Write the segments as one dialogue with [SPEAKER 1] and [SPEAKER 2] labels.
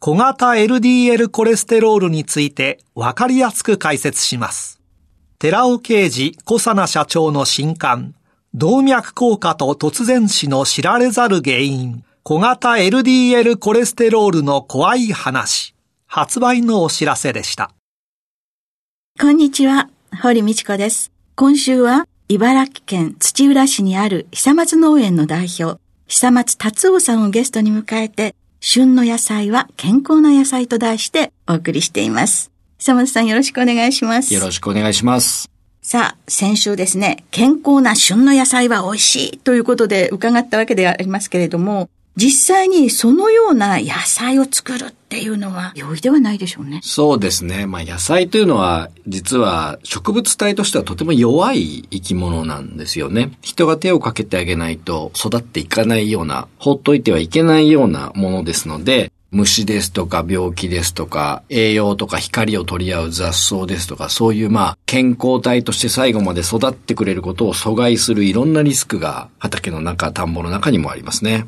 [SPEAKER 1] 小型 LDL コレステロールについてわかりやすく解説します。寺尾啓治小佐奈社長の新刊、動脈硬化と突然死の知られざる原因、小型 LDL コレステロールの怖い話、発売のお知らせでした。
[SPEAKER 2] こんにちは、堀道子です。今週は、茨城県土浦市にある久松農園の代表、久松達夫さんをゲストに迎えて、旬の野菜は健康な野菜と題してお送りしています。久松さんよろしくお願いします。
[SPEAKER 3] よろしくお願いします。
[SPEAKER 2] さあ、先週ですね、健康な旬の野菜は美味しいということで伺ったわけでありますけれども、実際にそのような野菜を作るっていうのは容易ではないでしょうね。
[SPEAKER 3] そうですね。まあ野菜というのは実は植物体としてはとても弱い生き物なんですよね。人が手をかけてあげないと育っていかないような、放っといてはいけないようなものですので、虫ですとか病気ですとか栄養とか光を取り合う雑草ですとかそういうまあ健康体として最後まで育ってくれることを阻害するいろんなリスクが畑の中、田んぼの中にもありますね。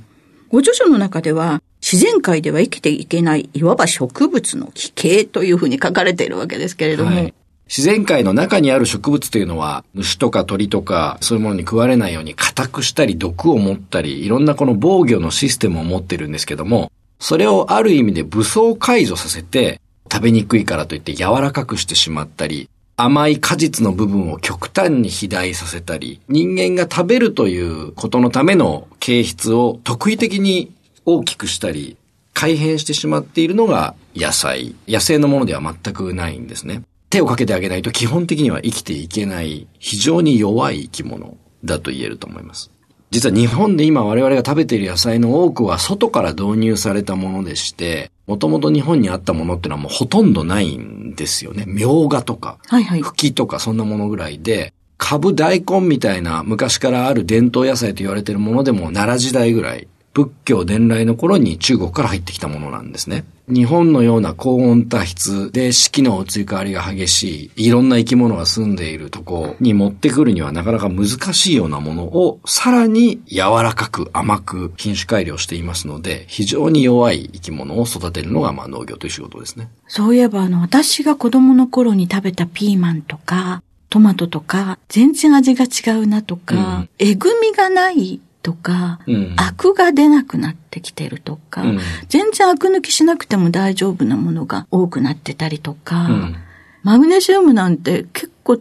[SPEAKER 2] ご著書の中では、自然界では生きていけない、いわば植物の奇形というふうに書かれているわけですけれども、はい、
[SPEAKER 3] 自然界の中にある植物というのは、虫とか鳥とか、そういうものに食われないように硬くしたり、毒を持ったり、いろんなこの防御のシステムを持ってるんですけども、それをある意味で武装解除させて、食べにくいからといって柔らかくしてしまったり、甘い果実の部分を極端に肥大させたり、人間が食べるということのための形質を特異的に大きくしたり、改変してしまっているのが野菜。野生のものでは全くないんですね。手をかけてあげないと基本的には生きていけない非常に弱い生き物だと言えると思います。実は日本で今我々が食べている野菜の多くは外から導入されたものでして、もともと日本にあったものっていうのはもうほとんどないんですよね。みょうがとか、はいはい、茎とかそんなものぐらいで、株大根みたいな昔からある伝統野菜と言われているものでも奈良時代ぐらい仏教伝来の頃に中国から入ってきたものなんですね。日本のような高温多湿で四季の移り変わりが激しい、いろんな生き物が住んでいるとこに持ってくるにはなかなか難しいようなものをさらに柔らかく甘く品種改良していますので、非常に弱い生き物を育てるのがまあ農業という仕事ですね。
[SPEAKER 2] そういえばあの、私が子供の頃に食べたピーマンとか、トマトとか、全然味が違うなとか、うん、えぐみがないとか、うん、アクが出なくなってきてるとか、うん、全然アク抜きしなくても大丈夫なものが多くなってたりとか、うん、マグネシウムなんて結構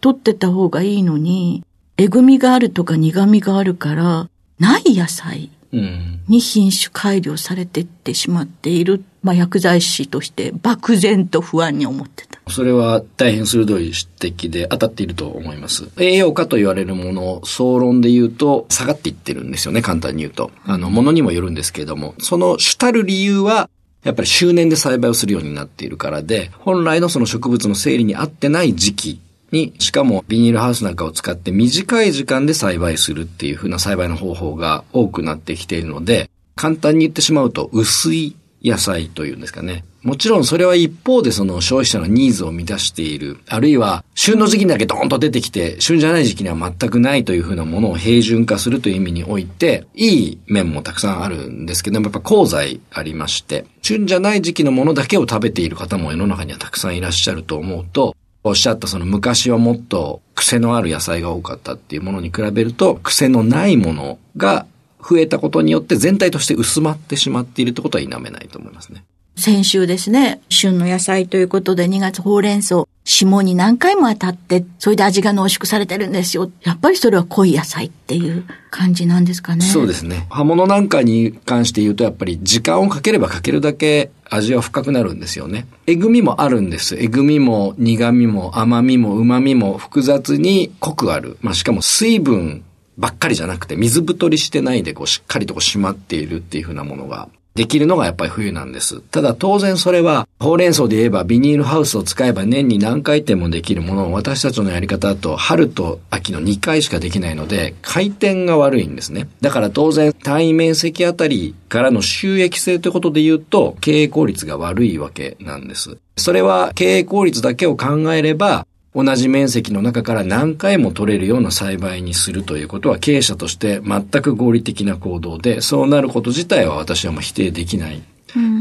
[SPEAKER 2] 取ってた方がいいのに、えぐみがあるとか苦みがあるから、ない野菜に品種改良されていってしまっている、まあ、薬剤師として漠然と不安に思ってた。
[SPEAKER 3] それは大変鋭い指摘で当たっていると思います。栄養価と言われるもの、総論で言うと下がっていってるんですよね、簡単に言うと。あの、ものにもよるんですけれども、その主たる理由は、やっぱり周年で栽培をするようになっているからで、本来のその植物の整理に合ってない時期に、しかもビニールハウスなんかを使って短い時間で栽培するっていう風な栽培の方法が多くなってきているので、簡単に言ってしまうと薄い野菜というんですかね。もちろんそれは一方でその消費者のニーズを満たしている、あるいは旬の時期にだけドーンと出てきて、旬じゃない時期には全くないというふうなものを平準化するという意味において、いい面もたくさんあるんですけども、やっぱ功罪ありまして、旬じゃない時期のものだけを食べている方も世の中にはたくさんいらっしゃると思うと、おっしゃったその昔はもっと癖のある野菜が多かったっていうものに比べると、癖のないものが増えたことによって全体として薄まってしまっているってことは否めないと思いますね。
[SPEAKER 2] 先週ですね、旬の野菜ということで2月ほうれん草、霜に何回も当たって、それで味が濃縮されてるんですよ。やっぱりそれは濃い野菜っていう感じなんですかね。
[SPEAKER 3] そうですね。葉物なんかに関して言うと、やっぱり時間をかければかけるだけ味は深くなるんですよね。えぐみもあるんです。えぐみも苦みも甘みも旨みも複雑に濃くある。まあしかも水分ばっかりじゃなくて水太りしてないでこうしっかりとこう締まっているっていうふうなものができるのがやっぱり冬なんです。ただ当然それは、ほうれん草で言えばビニールハウスを使えば年に何回転もできるものを私たちのやり方だと春と秋の2回しかできないので、回転が悪いんですね。だから当然単位面積あたりからの収益性ということで言うと、経営効率が悪いわけなんです。それは経営効率だけを考えれば、同じ面積の中から何回も取れるような栽培にするということは経営者として全く合理的な行動で、そうなること自体は私はもう否定できない。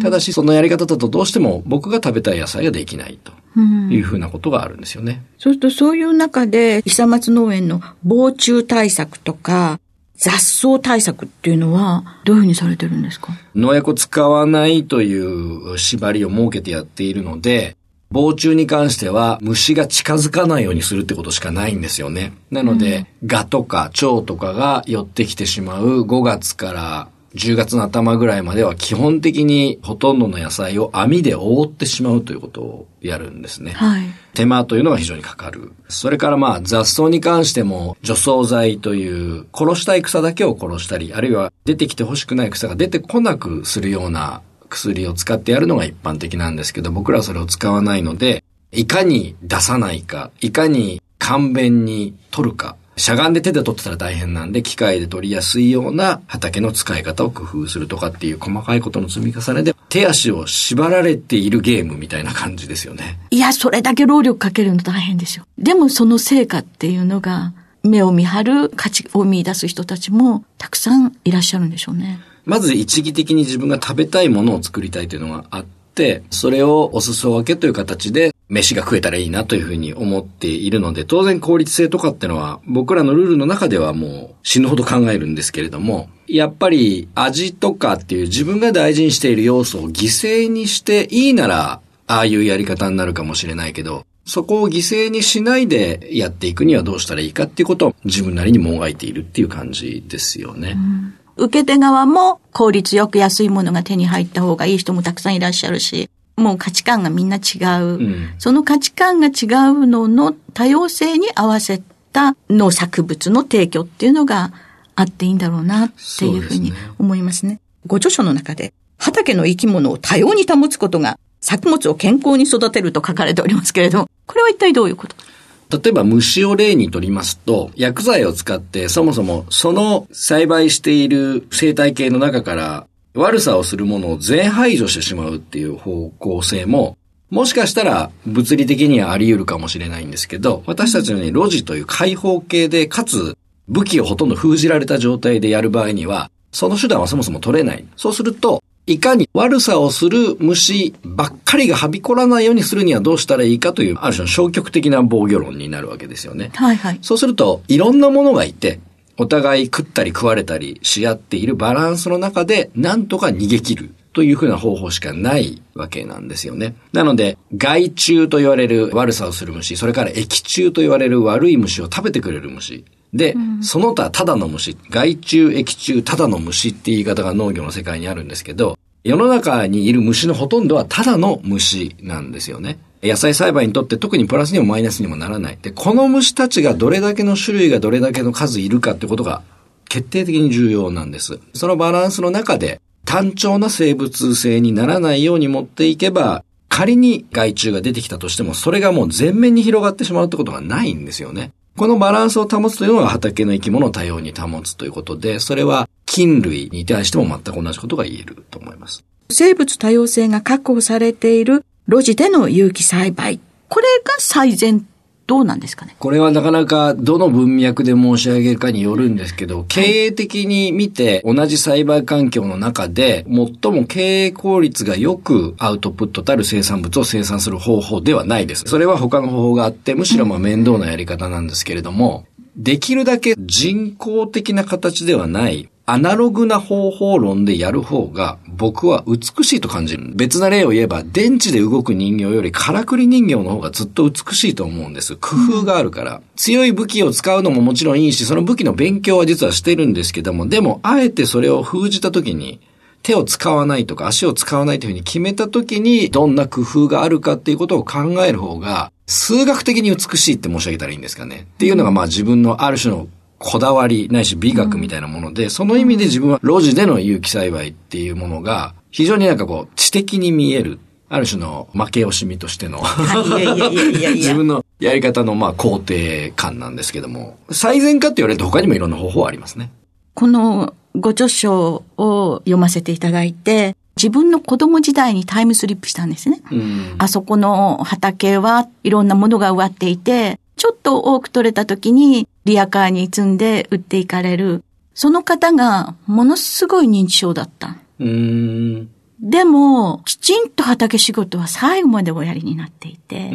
[SPEAKER 3] ただし、そのやり方だとどうしても僕が食べたい野菜ができないというふうなことがあるんですよね。
[SPEAKER 2] うそうするとそういう中で、久松農園の防虫対策とか、雑草対策っていうのはどういうふうにされてるんですか？
[SPEAKER 3] 農薬を使わないという縛りを設けてやっているので、防虫に関しては虫が近づかないようにするってことしかないんですよね。なので、うん、ガとか蝶とかが寄ってきてしまう5月から10月の頭ぐらいまでは基本的にほとんどの野菜を網で覆ってしまうということをやるんですね。はい、手間というのが非常にかかる。それからまあ雑草に関しても除草剤という殺したい草だけを殺したり、あるいは出てきて欲しくない草が出てこなくするような薬を使ってやるのが一般的なんですけど、僕らはそれを使わないので、いかに出さないか、いかに簡便に取るか、しゃがんで手で取ってたら大変なんで、機械で取りやすいような畑の使い方を工夫するとかっていう細かいことの積み重ねで、手足を縛られているゲームみたいな感じですよね。
[SPEAKER 2] いや、それだけ労力かけるの大変ですよ。でもその成果っていうのが、目を見張る価値を見出す人たちもたくさんいらっしゃるんでしょうね。
[SPEAKER 3] まず一義的に自分が食べたいものを作りたいというのがあって、それをお裾分けという形で飯が食えたらいいなというふうに思っているので、当然効率性とかってのは僕らのルールの中ではもう死ぬほど考えるんですけれども、やっぱり味とかっていう自分が大事にしている要素を犠牲にしていいなら、ああいうやり方になるかもしれないけど、そこを犠牲にしないでやっていくにはどうしたらいいかっていうことを自分なりにもがいているっていう感じですよね。うん
[SPEAKER 2] 受け手側も効率よく安いものが手に入った方がいい人もたくさんいらっしゃるし、もう価値観がみんな違う。うん、その価値観が違うのの多様性に合わせた農作物の提供っていうのがあっていいんだろうなっていうふうに思いますね。すねご著書の中で、畑の生き物を多様に保つことが作物を健康に育てると書かれておりますけれども、これは一体どういうこと？
[SPEAKER 3] 例えば虫を例にとりますと、薬剤を使ってそもそもその栽培している生態系の中から悪さをするものを全排除してしまうっていう方向性も、もしかしたら物理的にはあり得るかもしれないんですけど、私たちのように路地という開放系で、かつ武器をほとんど封じられた状態でやる場合には、その手段はそもそも取れない。そうすると、いかに悪さをする虫ばっかりがはびこらないようにするにはどうしたらいいかという、ある種の消極的な防御論になるわけですよね。
[SPEAKER 2] はいはい。
[SPEAKER 3] そうすると、いろんなものがいて、お互い食ったり食われたりし合っているバランスの中で、なんとか逃げ切る。というふうな方法しかないわけなんですよね。なので、害虫と言われる悪さをする虫、それから益虫と言われる悪い虫を食べてくれる虫。で、うん、その他ただの虫、害虫、益虫、ただの虫って言い方が農業の世界にあるんですけど、世の中にいる虫のほとんどはただの虫なんですよね。野菜栽培にとって特にプラスにもマイナスにもならない。で、この虫たちがどれだけの種類がどれだけの数いるかってことが決定的に重要なんです。そのバランスの中で単調な生物性にならないように持っていけば、仮に害虫が出てきたとしても、それがもう全面に広がってしまうってことがないんですよね。このバランスを保つというのが畑の生き物を多様に保つということで、それは菌類に対しても全く同じことが言えると思います。
[SPEAKER 2] 生物多様性が確保されている路地での有機栽培。これが最善どうなんですかね？
[SPEAKER 3] これはなかなかどの文脈で申し上げるかによるんですけど、経営的に見て同じ栽培環境の中で最も経営効率がよくアウトプットたる生産物を生産する方法ではないです。それは他の方法があって、むしろまあ面倒なやり方なんですけれども、できるだけ人工的な形ではないアナログな方法論でやる方が僕は美しいと感じる。別な例を言えば、電池で動く人形よりからくり人形の方がずっと美しいと思うんです。工夫があるから。強い武器を使うのももちろんいいし、その武器の勉強は実はしてるんですけども、でも、あえてそれを封じた時に、手を使わないとか足を使わないというふうに決めた時にどんな工夫があるかっていうことを考える方が数学的に美しいって申し上げたらいいんですかね。っていうのがまあ自分のある種のこだわりないし美学みたいなもので、その意味で自分は路地での有機栽培っていうものが非常になんかこう知的に見える。ある種の負け惜しみとしての自分のやり方のまあ肯定感なんですけども、最善かって言われると他にもいろんな方法はありますね。
[SPEAKER 2] このご著書を読ませていただいて、自分の子供時代にタイムスリップしたんですね。うん、あそこの畑はいろんなものが植わっていて、ちょっと多く取れた時にリアカーに積んで売っていかれる。その方がものすごい認知症だった。うんでも、きちんと畑仕事は最後までおやりになっていて、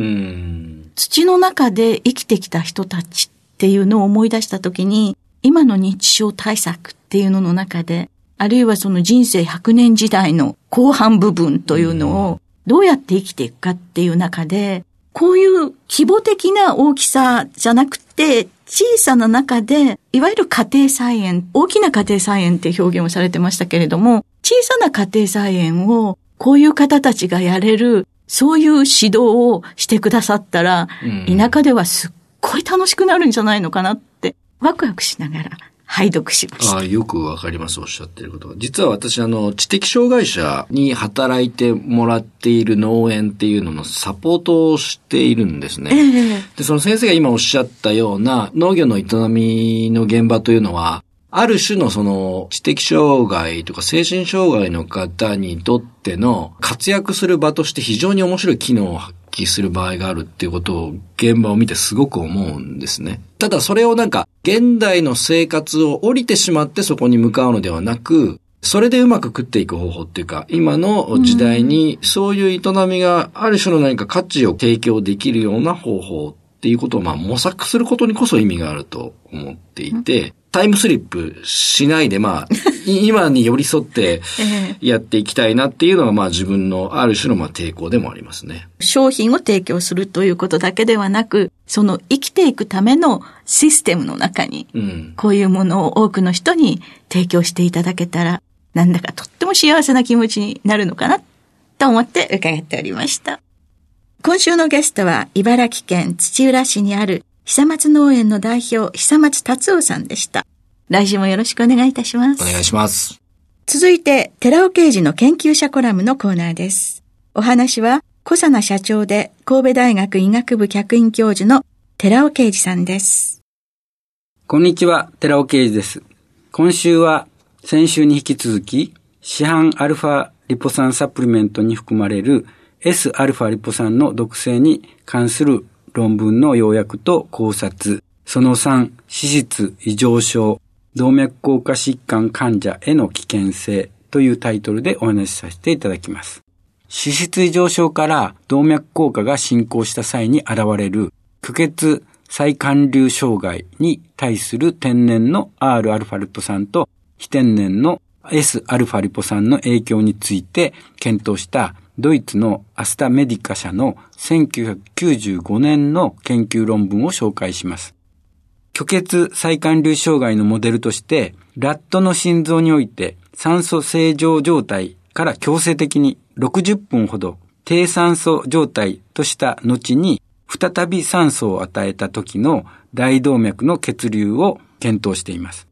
[SPEAKER 2] 土の中で生きてきた人たちっていうのを思い出した時に、今の認知症対策っていうのの中で、あるいはその人生100年時代の後半部分というのをどうやって生きていくかっていう中で、こういう規模的な大きさじゃなくて、小さな中で、いわゆる家庭菜園、大きな家庭菜園って表現をされてましたけれども、小さな家庭菜園をこういう方たちがやれる、そういう指導をしてくださったら、田舎ではすっごい楽しくなるんじゃないのかなってワクワクしながら拝読しました。
[SPEAKER 3] ああ、よくわかります、おっしゃってることが。実は私、あの、知的障害者に働いてもらっている農園っていうののサポートをしているんですね。えー、で、その先生が今おっしゃったような農業の営みの現場というのは、ある種のその知的障害とか精神障害の方にとっての活躍する場として非常に面白い機能を発揮する場合があるっていうことを現場を見てすごく思うんですね。ただそれをなんか現代の生活を降りてしまってそこに向かうのではなく、それでうまく食っていく方法っていうか、今の時代にそういう営みがある種の何か価値を提供できるような方法っていうことをまあ模索することにこそ意味があると思っていて、タイムスリップしないで、まあ、今に寄り添ってやっていきたいなっていうのが、まあ自分のある種のまあ抵抗でもありますね。
[SPEAKER 2] 商品を提供するということだけではなく、その生きていくためのシステムの中に、こういうものを多くの人に提供していただけたら、なんだかとっても幸せな気持ちになるのかなと思って伺っておりました。今週のゲストは茨城県土浦市にある久松農園の代表、久松達夫さんでした。来週もよろしくお願いいたします。
[SPEAKER 3] お願いします。
[SPEAKER 2] 続いて、寺尾刑事の研究者コラムのコーナーです。お話は、小佐奈社長で神戸大学医学部客員教授の寺尾啓二さんです。
[SPEAKER 4] こんにちは、寺尾啓二です。今週は先週に引き続き、市販アルファリポ酸サプリメントに含まれる Sα リポ酸の毒性に関する論文の要約と考察、その3、脂質異常症、動脈硬化疾患患者への危険性というタイトルでお話しさせていただきます。脂質異常症から動脈硬化が進行した際に現れる区血再管流障害に対する天然の Rα リポ酸と非天然の Sα リポ酸の影響について検討したドイツのアスタメディカ社の1995年の研究論文を紹介します。虚血再管流障害のモデルとして、ラットの心臓において酸素正常状態から強制的に60分ほど低酸素状態とした後に再び酸素を与えた時の大動脈の血流を検討しています。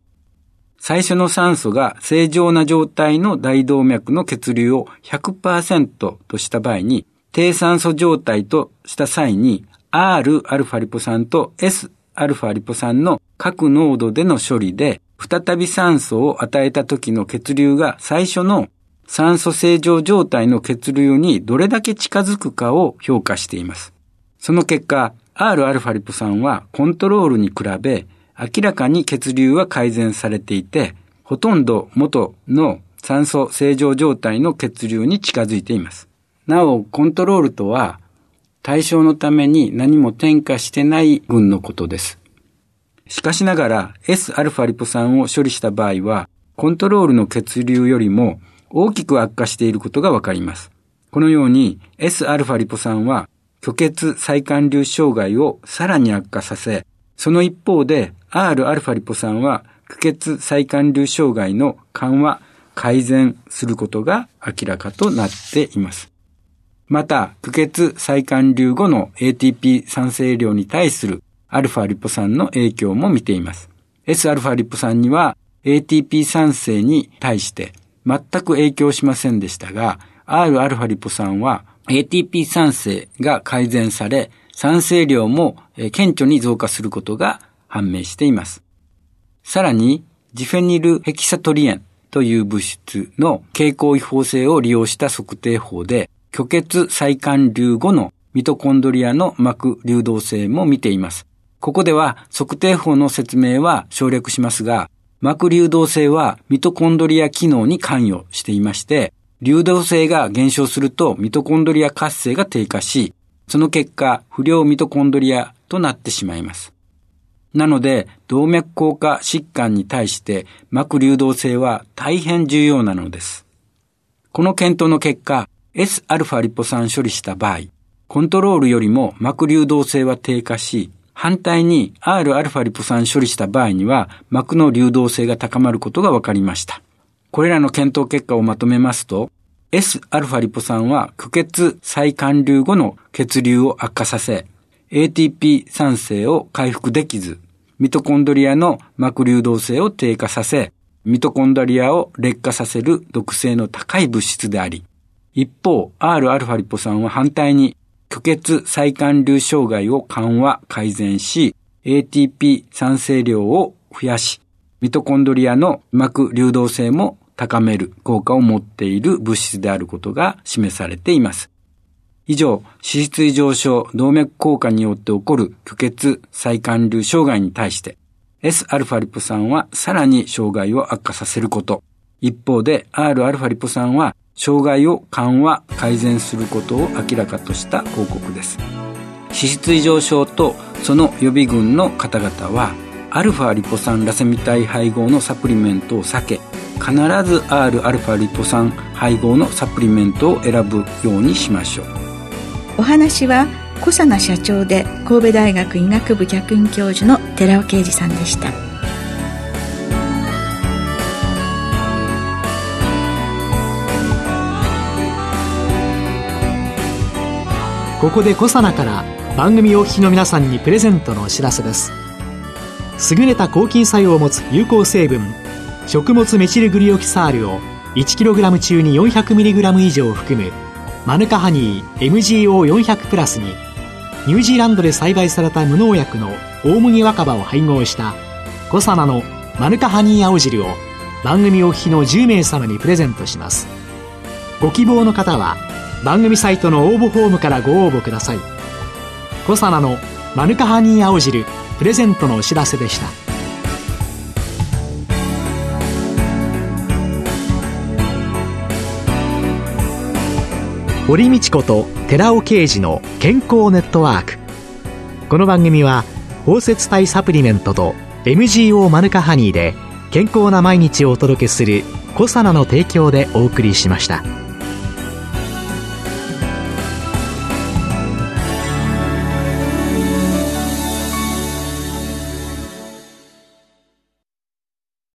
[SPEAKER 4] 最初の酸素が正常な状態の大動脈の血流を100%とした場合に、低酸素状態とした際に Rα リポ酸と S Sα リポ酸の各濃度での処理で、再び酸素を与えた時の血流が最初の酸素正常状態の血流にどれだけ近づくかを評価しています。その結果、Rα リポ酸はコントロールに比べ明らかに血流は改善されていて、ほとんど元の酸素正常状態の血流に近づいています。なお、コントロールとは、対象のために何も添加してない群のことです。しかしながら Sα リポ酸を処理した場合は、コントロールの血流よりも 大きく悪化していることがわかります。このように Sα リポ酸は虚血再管流障害をさらに悪化させ、その一方で Rα リポ酸は虚血再管流障害の緩和、改善することが明らかとなっています。 また、苦血再管流後の ATP 酸性量に対するアルファリポ酸の影響も見ています。Sα リポ酸には ATP 酸性に対して全く影響しませんでしたが、Rα リポ酸は ATP 酸性が改善され、酸性量も顕著に増加することが判明しています。さらに、ジフェニルヘキサトリエンという物質の蛍光違法性を利用した測定法で、虚血再管流後のミトコンドリアの膜流動性も見ています。ここでは測定法の説明は省略しますが、膜流動性はミトコンドリア機能に関与していまして、流動性が減少するとミトコンドリア活性が低下し、その結果不良ミトコンドリアとなってしまいます。なので、動脈硬化疾患に対して膜流動性は大変重要なのです。この検討の結果、Sα リポ酸処理した場合、コントロールよりも膜流動性は低下し、反対に Rα リポ酸処理した場合には膜の流動性が高まることが分かりました。これらの検討結果をまとめますと、Sα リポ酸は虚血再管流後の血流を悪化させ、ATP 酸性を回復できず、ミトコンドリアの膜流動性を低下させ、ミトコンドリアを劣化させる毒性の高い物質であり、 一方、Rα リポ酸は反対に虚血再管流障害を緩和、改善し、ATP 酸性量を増やし、ミトコンドリアの膜流動性も高める効果を持っている物質であることが示されています。以上、脂質異常症、動脈硬化によって起こる虚血再管流障害に対して、Sα リポ酸はさらに障害を悪化させること。一方で Rα リポ酸は障害を緩和改善することを明らかとした報告です。脂質異常症とその予備軍の方々はアルファリポ酸ラセミ体配合のサプリメントを避け必ず Rα リポ酸配合のサプリメントを選ぶようにしましょう。
[SPEAKER 2] お話は小佐奈社長で神戸大学医学部客員教授の寺尾啓二さんでした。
[SPEAKER 5] ここでコサナから番組お聞きの皆さんにプレゼントのお知らせです。優れた抗菌作用を持つ有効成分食物メチルグリオキサールを 1kg 中に 400mg 以上含むマヌカハニー MGO400 プラスにニュージーランドで栽培された無農薬の大麦若葉を配合したコサナのマヌカハニー青汁を番組お聞きの10名様にプレゼントします。ご希望の方は番組サイトの応募フォームからご応募ください。コサナのマヌカハニー青汁プレゼントのお知らせでした。堀道子と寺尾啓二の健康ネットワーク。この番組は包摂体サプリメントと MGO マヌカハニーで健康な毎日をお届けするコサナの提供でお送りしました。